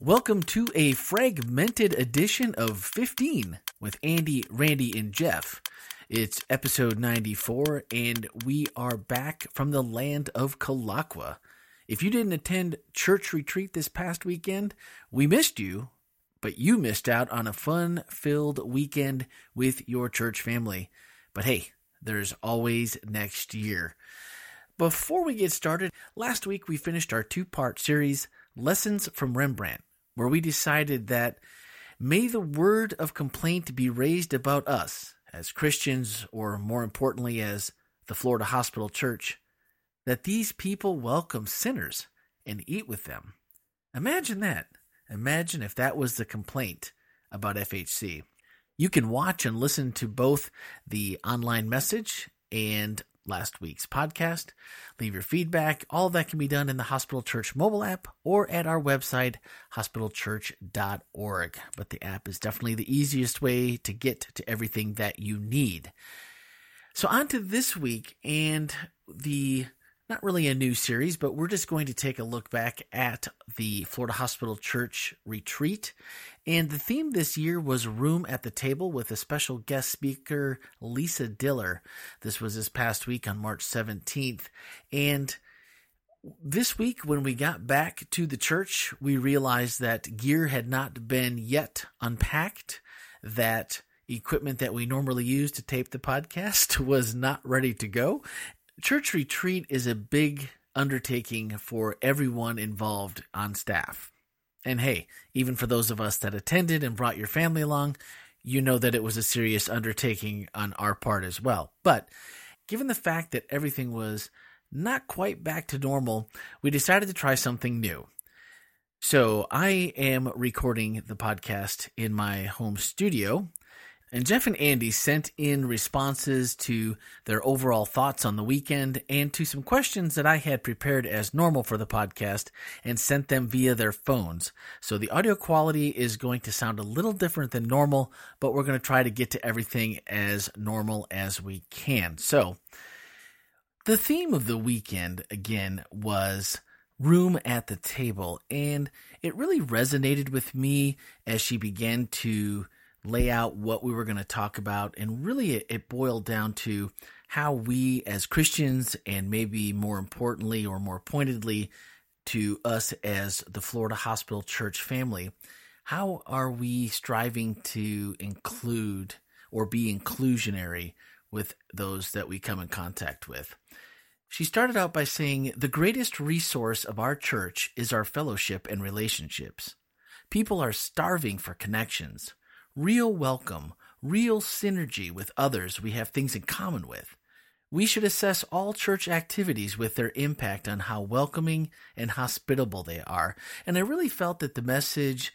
Welcome to a fragmented edition of 15 with Andy, Randy, and Jeff. It's episode 94, and we are back from the land of Kulaqua. If you didn't attend church retreat this past weekend, we missed you, but you missed out on a fun filled weekend with your church family. But hey, there's always next year. Before we get started, last week we finished our two part series, Lessons from Rembrandt where we decided that may the word of complaint be raised about us as Christians, or more importantly, as the Florida Hospital Church, that these people welcome sinners and eat with them. Imagine that. Imagine if that was the complaint about FHC. You can watch and listen to both the online message and last week's podcast. Leave your feedback. All that can be done in the Hospital Church mobile app or at our website, hospitalchurch.org. But the app is definitely the easiest way to get to everything that you need. So, on to this week and the not really a new series, but we're just going to take a look back at the Florida Hospital Church retreat. And the theme this year was Room at the Table with a special guest speaker, Lisa Diller. This was this past week on March 17th. And this week, when we got back to the church, we realized that gear had not been yet unpacked, that equipment that we normally use to tape the podcast was not ready to go, church retreat is a big undertaking for everyone involved on staff. And hey, even for those of us that attended and brought your family along, you know that it was a serious undertaking on our part as well. But given the fact that everything was not quite back to normal, we decided to try something new. So I am recording the podcast in my home studio and Jeff and Andy sent in responses to their overall thoughts on the weekend and to some questions that I had prepared as normal for the podcast and sent them via their phones. So the audio quality is going to sound a little different than normal, but we're going to try to get to everything as normal as we can. So the theme of the weekend again was room at the table and it really resonated with me as she began to lay out what we were going to talk about. And really, it, it boiled down to how we as Christians, and maybe more importantly or more pointedly to us as the Florida Hospital Church family, how are we striving to include or be inclusionary with those that we come in contact with? She started out by saying, The greatest resource of our church is our fellowship and relationships. People are starving for connections real welcome, real synergy with others we have things in common with. We should assess all church activities with their impact on how welcoming and hospitable they are. And I really felt that the message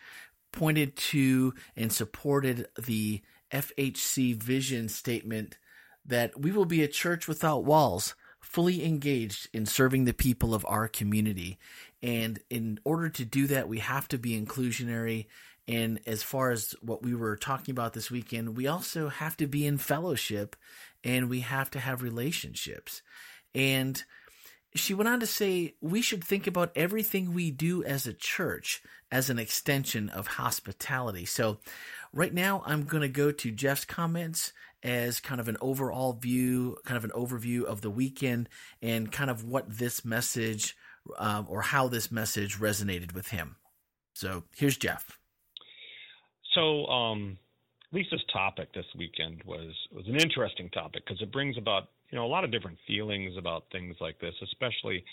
pointed to and supported the FHC vision statement that we will be a church without walls, fully engaged in serving the people of our community. And in order to do that, we have to be inclusionary and as far as what we were talking about this weekend, we also have to be in fellowship and we have to have relationships. And she went on to say, we should think about everything we do as a church as an extension of hospitality. So, right now, I'm going to go to Jeff's comments as kind of an overall view, kind of an overview of the weekend and kind of what this message um, or how this message resonated with him. So, here's Jeff. So um, Lisa's topic this weekend was was an interesting topic because it brings about you know a lot of different feelings about things like this, especially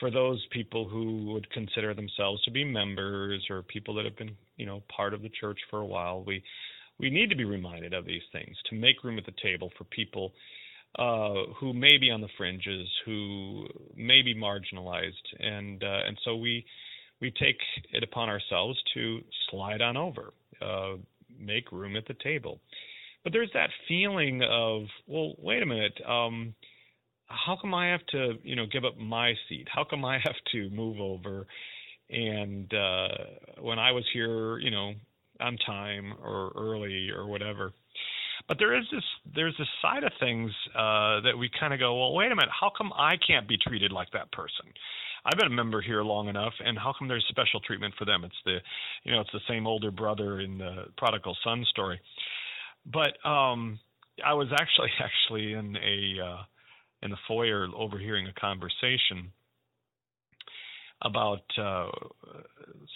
for those people who would consider themselves to be members or people that have been you know part of the church for a while. We we need to be reminded of these things to make room at the table for people uh, who may be on the fringes, who may be marginalized, and uh, and so we we take it upon ourselves to slide on over uh, make room at the table. But there's that feeling of, well, wait a minute, um, how come I have to, you know, give up my seat? How come I have to move over? And uh, when I was here, you know, on time or early or whatever. But there is this there's this side of things uh, that we kind of go, well, wait a minute, how come I can't be treated like that person? I've been a member here long enough, and how come there's special treatment for them? It's the, you know, it's the same older brother in the prodigal son story. But um, I was actually actually in a uh, in the foyer overhearing a conversation about uh,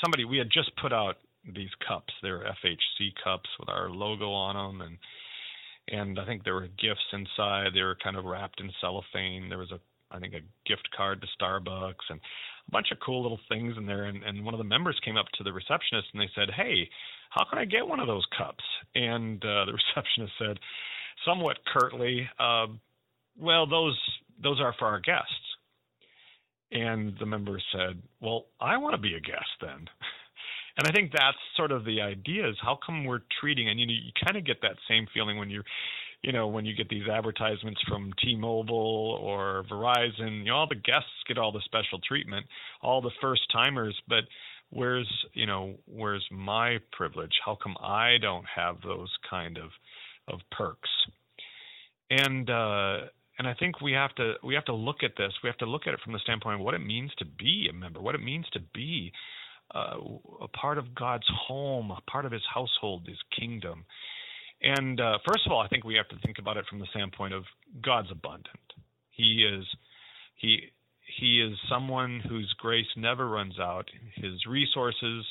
somebody. We had just put out these cups. They're FHC cups with our logo on them, and and I think there were gifts inside. They were kind of wrapped in cellophane. There was a I think a gift card to Starbucks and a bunch of cool little things in there. And, and one of the members came up to the receptionist and they said, "Hey, how can I get one of those cups?" And uh, the receptionist said, somewhat curtly, uh, "Well, those those are for our guests." And the member said, "Well, I want to be a guest then." And I think that's sort of the idea is how come we're treating and you know, you kind of get that same feeling when you're you know, when you get these advertisements from T-Mobile or Verizon, you know, all the guests get all the special treatment, all the first timers, but where's, you know, where's my privilege? How come I don't have those kind of of perks? And uh and I think we have to we have to look at this. We have to look at it from the standpoint of what it means to be a member, what it means to be uh, a part of God's home, a part of His household, His kingdom. And uh, first of all, I think we have to think about it from the standpoint of God's abundant. He is he he is someone whose grace never runs out. His resources,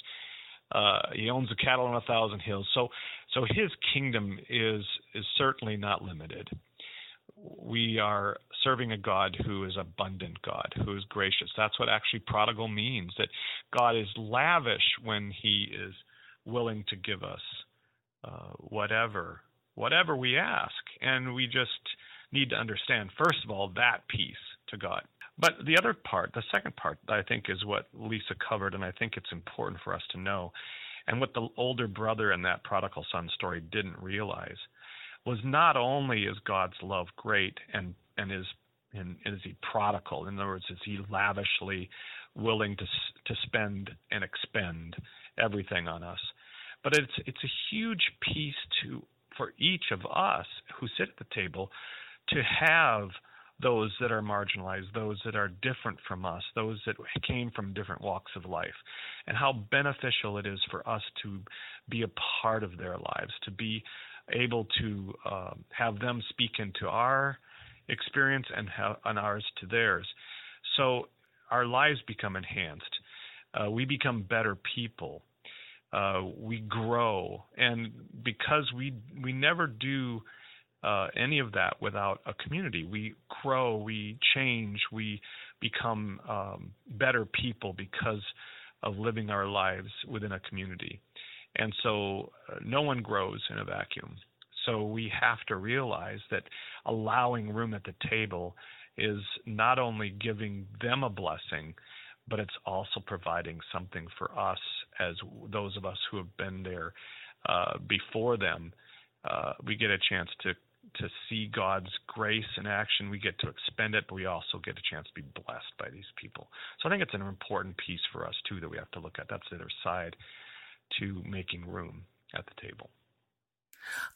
uh, he owns the cattle on a thousand hills. So so his kingdom is is certainly not limited. We are serving a God who is abundant God, who is gracious. That's what actually prodigal means. That God is lavish when He is willing to give us uh, whatever whatever we ask. And we just need to understand first of all that piece to god. But the other part the second part i think is what lisa covered and i think it's important for us to know. And what the older brother in that prodigal son story didn't realize was not only is god's love great and and is and is he prodigal in other words is he lavishly willing to to spend and expend everything on us but it's it's a huge piece to for each of us who sit at the table to have those that are marginalized, those that are different from us, those that came from different walks of life, and how beneficial it is for us to be a part of their lives, to be able to uh, have them speak into our experience and, ha- ours to theirs. So our lives become enhanced. Uh, we become better people uh, we grow, and because we we never do uh, any of that without a community, we grow, we change, we become um, better people because of living our lives within a community. And so, uh, no one grows in a vacuum. So we have to realize that allowing room at the table is not only giving them a blessing, but it's also providing something for us as those of us who have been there uh, before them. Uh, we get a chance to to see God's grace in action. We get to expend it, but we also get a chance to be blessed by these people. So I think it's an important piece for us too that we have to look at. That's the other side to making room at the table.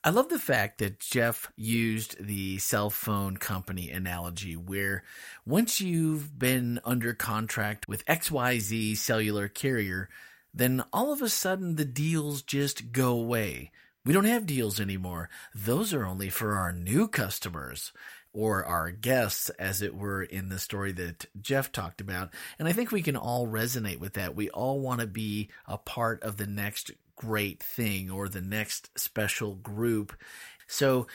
I love the fact that Jeff used the cell phone company analogy where once you've been under contract with XYZ cellular carrier, then all of a sudden the deals just go away. We don't have deals anymore. Those are only for our new customers or our guests, as it were, in the story that Jeff talked about. And I think we can all resonate with that. We all want to be a part of the next great thing or the next special group. So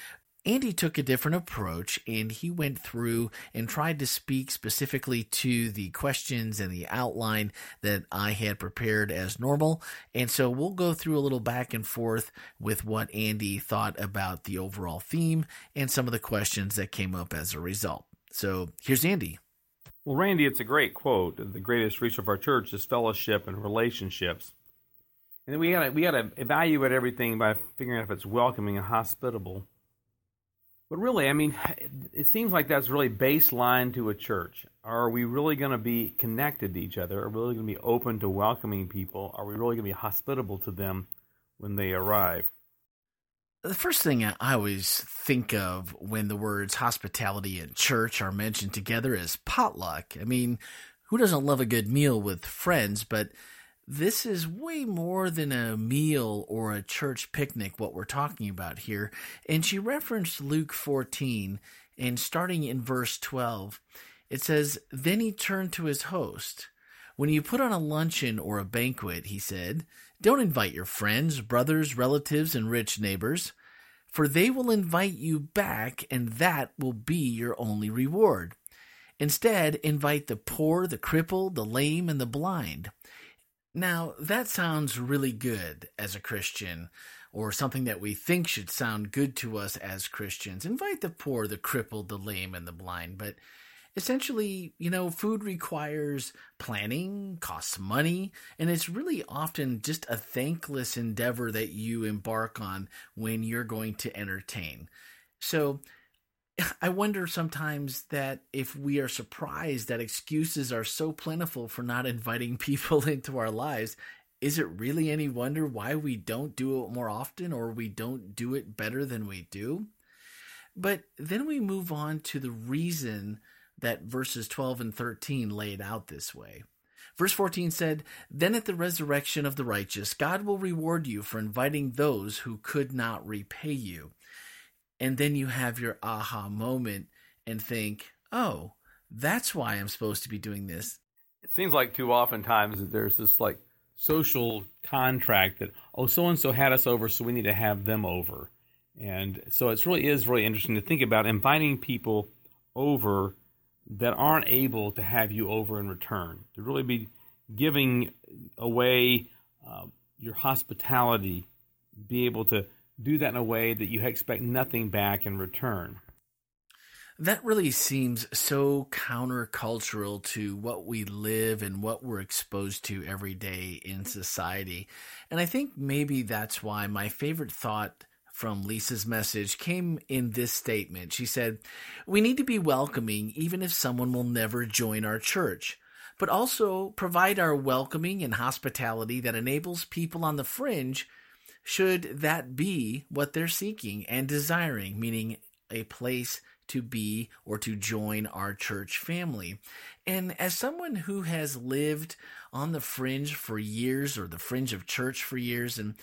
Andy took a different approach and he went through and tried to speak specifically to the questions and the outline that I had prepared as normal. And so we'll go through a little back and forth with what Andy thought about the overall theme and some of the questions that came up as a result. So here's Andy. Well, Randy, it's a great quote. The greatest resource of our church is fellowship and relationships. And then we gotta we gotta evaluate everything by figuring out if it's welcoming and hospitable. But really, I mean, it seems like that's really baseline to a church. Are we really going to be connected to each other? Are we really going to be open to welcoming people? Are we really going to be hospitable to them when they arrive? The first thing I always think of when the words hospitality and church are mentioned together is potluck. I mean, who doesn't love a good meal with friends? But this is way more than a meal or a church picnic, what we're talking about here. And she referenced Luke 14, and starting in verse 12, it says, Then he turned to his host. When you put on a luncheon or a banquet, he said, don't invite your friends, brothers, relatives, and rich neighbors, for they will invite you back, and that will be your only reward. Instead, invite the poor, the crippled, the lame, and the blind. Now, that sounds really good as a Christian, or something that we think should sound good to us as Christians. Invite the poor, the crippled, the lame, and the blind. But essentially, you know, food requires planning, costs money, and it's really often just a thankless endeavor that you embark on when you're going to entertain. So, I wonder sometimes that if we are surprised that excuses are so plentiful for not inviting people into our lives, is it really any wonder why we don't do it more often or we don't do it better than we do? But then we move on to the reason that verses 12 and 13 laid out this way. Verse 14 said, Then at the resurrection of the righteous, God will reward you for inviting those who could not repay you. And then you have your aha moment and think, oh, that's why I'm supposed to be doing this. It seems like too often times that there's this like social contract that, oh, so and so had us over, so we need to have them over. And so it really is really interesting to think about inviting people over that aren't able to have you over in return, to really be giving away uh, your hospitality, be able to do that in a way that you expect nothing back in return. That really seems so countercultural to what we live and what we're exposed to every day in society. And I think maybe that's why my favorite thought from Lisa's message came in this statement. She said, We need to be welcoming even if someone will never join our church, but also provide our welcoming and hospitality that enables people on the fringe, should that be what they're seeking and desiring, meaning a place to be or to join our church family. And as someone who has lived on the fringe for years or the fringe of church for years and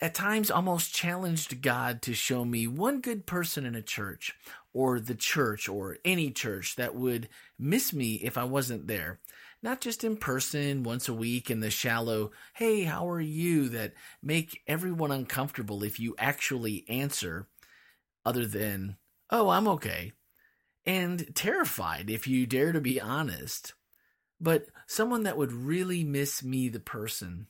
at times almost challenged God to show me one good person in a church or the church or any church that would miss me if I wasn't there. Not just in person once a week in the shallow, hey, how are you that make everyone uncomfortable if you actually answer, other than, oh, I'm okay. And terrified if you dare to be honest. But someone that would really miss me, the person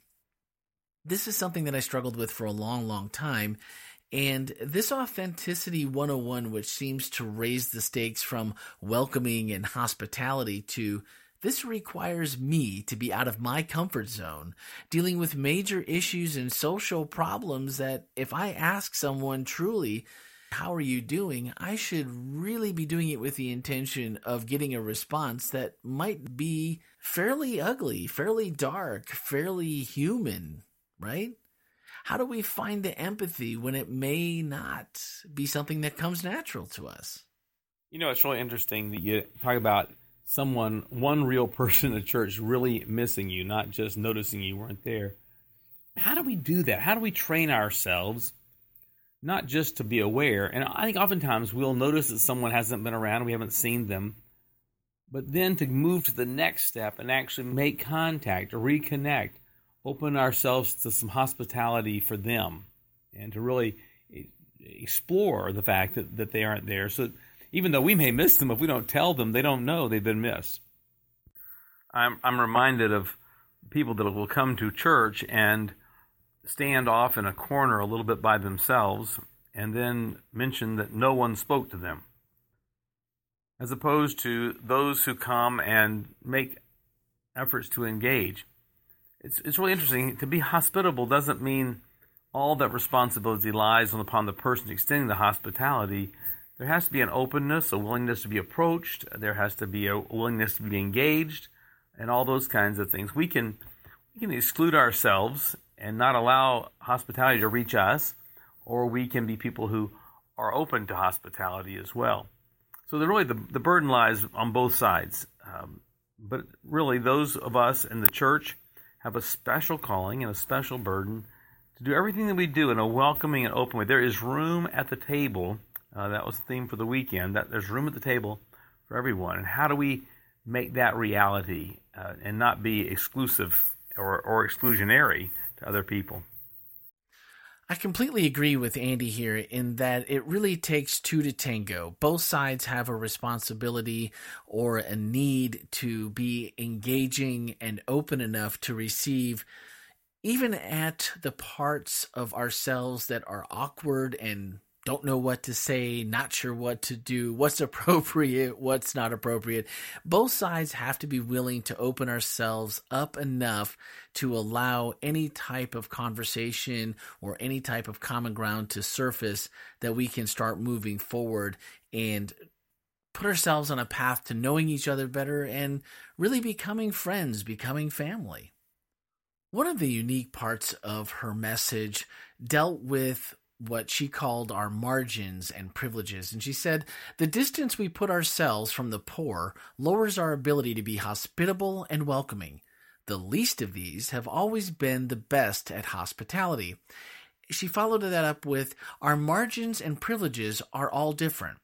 this is something that I struggled with for a long, long time. And this authenticity 101, which seems to raise the stakes from welcoming and hospitality to this requires me to be out of my comfort zone, dealing with major issues and social problems that if I ask someone truly, how are you doing? I should really be doing it with the intention of getting a response that might be fairly ugly, fairly dark, fairly human right? How do we find the empathy when it may not be something that comes natural to us? You know, it's really interesting that you talk about someone, one real person in the church really missing you, not just noticing you weren't there. How do we do that? How do we train ourselves not just to be aware? And I think oftentimes we'll notice that someone hasn't been around, we haven't seen them, but then to move to the next step and actually make contact reconnect open ourselves to some hospitality for them and to really explore the fact that, that they aren't there. So even though we may miss them, if we don't tell them, they don't know they've been missed. I'm, I'm reminded of people that will come to church and stand off in a corner a little bit by themselves and then mention that no one spoke to them. As opposed to those who come and make efforts to engage it's, it's really interesting. To be hospitable doesn't mean all that responsibility lies upon the person extending the hospitality. There has to be an openness, a willingness to be approached. There has to be a willingness to be engaged, and all those kinds of things. We can we can exclude ourselves and not allow hospitality to reach us, or we can be people who are open to hospitality as well. So the, really the, the burden lies on both sides. Um, but really, those of us in the church have a special calling and a special burden to do everything that we do in a welcoming and open way. There is room at the table. Uh, that was the theme for the weekend. That there's room at the table for everyone. And how do we make that reality uh, and not be exclusive or, or exclusionary to other people? I completely agree with Andy here in that it really takes two to tango. Both sides have a responsibility or a need to be engaging and open enough to receive even at the parts of ourselves that are awkward and don't know what to say, not sure what to do, what's appropriate, what's not appropriate. Both sides have to be willing to open ourselves up enough to allow any type of conversation or any type of common ground to surface that we can start moving forward and put ourselves on a path to knowing each other better and really becoming friends, becoming family. One of the unique parts of her message dealt with what she called our margins and privileges. And she said, The distance we put ourselves from the poor lowers our ability to be hospitable and welcoming. The least of these have always been the best at hospitality. She followed that up with, Our margins and privileges are all different.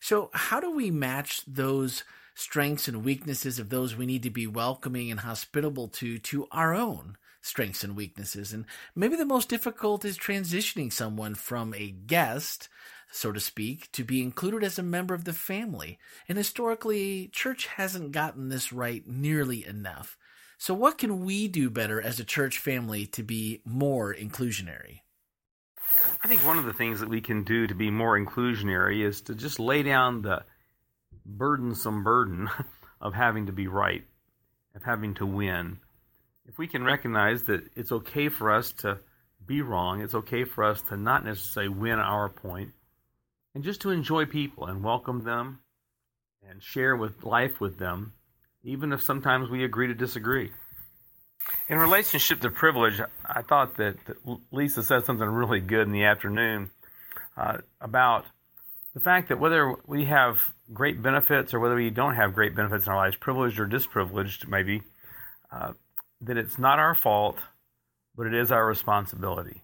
So, how do we match those strengths and weaknesses of those we need to be welcoming and hospitable to to our own? Strengths and weaknesses. And maybe the most difficult is transitioning someone from a guest, so to speak, to be included as a member of the family. And historically, church hasn't gotten this right nearly enough. So, what can we do better as a church family to be more inclusionary? I think one of the things that we can do to be more inclusionary is to just lay down the burdensome burden of having to be right, of having to win, if we can recognize that it's okay for us to be wrong, it's okay for us to not necessarily win our point, and just to enjoy people and welcome them and share with life with them, even if sometimes we agree to disagree. In relationship to privilege, I thought that Lisa said something really good in the afternoon uh, about the fact that whether we have great benefits or whether we don't have great benefits in our lives, privileged or disprivileged, maybe, uh, that it's not our fault, but it is our responsibility.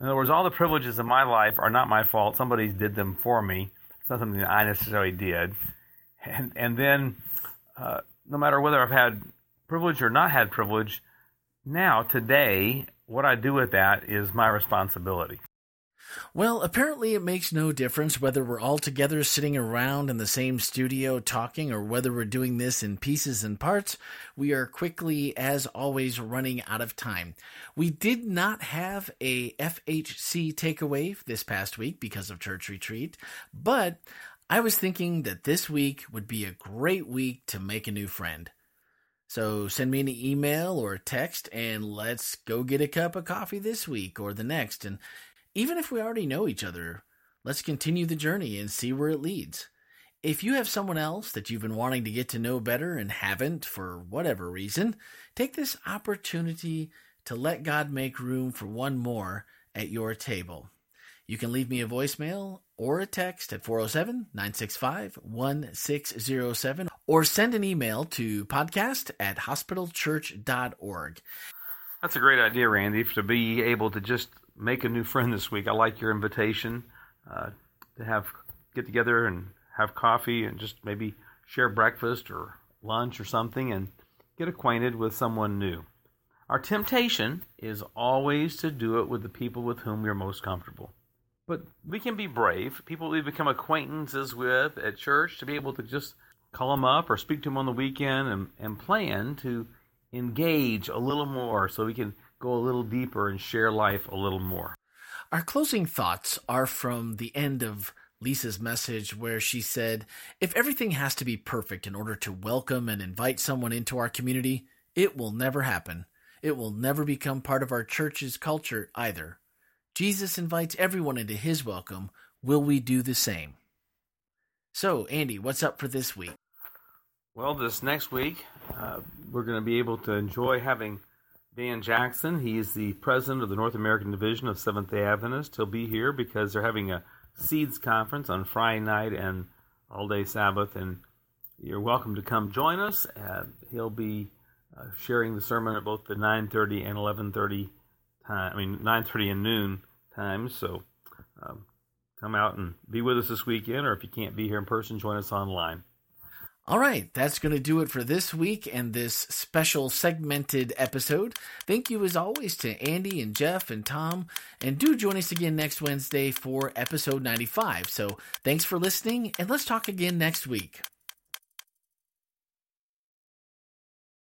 In other words, all the privileges of my life are not my fault. Somebody did them for me. It's not something that I necessarily did. And and then, uh, no matter whether I've had privilege or not had privilege, now today, what I do with that is my responsibility. Well, apparently it makes no difference whether we're all together sitting around in the same studio talking or whether we're doing this in pieces and parts. We are quickly, as always, running out of time. We did not have a FHC takeaway this past week because of church retreat, but I was thinking that this week would be a great week to make a new friend. So send me an email or text and let's go get a cup of coffee this week or the next. And even if we already know each other, let's continue the journey and see where it leads. If you have someone else that you've been wanting to get to know better and haven't for whatever reason, take this opportunity to let God make room for one more at your table. You can leave me a voicemail or a text at 407 965 1607 or send an email to podcast at hospitalchurch.org. That's a great idea, Randy, to be able to just make a new friend this week. I like your invitation uh, to have get together and have coffee and just maybe share breakfast or lunch or something and get acquainted with someone new. Our temptation is always to do it with the people with whom we're most comfortable. But we can be brave. People we become acquaintances with at church to be able to just call them up or speak to them on the weekend and, and plan to engage a little more so we can go a little deeper and share life a little more. Our closing thoughts are from the end of Lisa's message, where she said, If everything has to be perfect in order to welcome and invite someone into our community, it will never happen. It will never become part of our church's culture either. Jesus invites everyone into his welcome. Will we do the same? So, Andy, what's up for this week? Well, this next week, uh, we're going to be able to enjoy having Dan Jackson. He's the president of the North American Division of Seventh day Adventists. He'll be here because they're having a Seeds conference on Friday night and all day Sabbath. And you're welcome to come join us. Uh, he'll be uh, sharing the sermon at both the 9:30 and 11:30 time. I mean 9:30 and noon times. So um, come out and be with us this weekend, or if you can't be here in person, join us online. All right, that's going to do it for this week and this special segmented episode. Thank you, as always, to Andy and Jeff and Tom. And do join us again next Wednesday for episode 95. So thanks for listening, and let's talk again next week.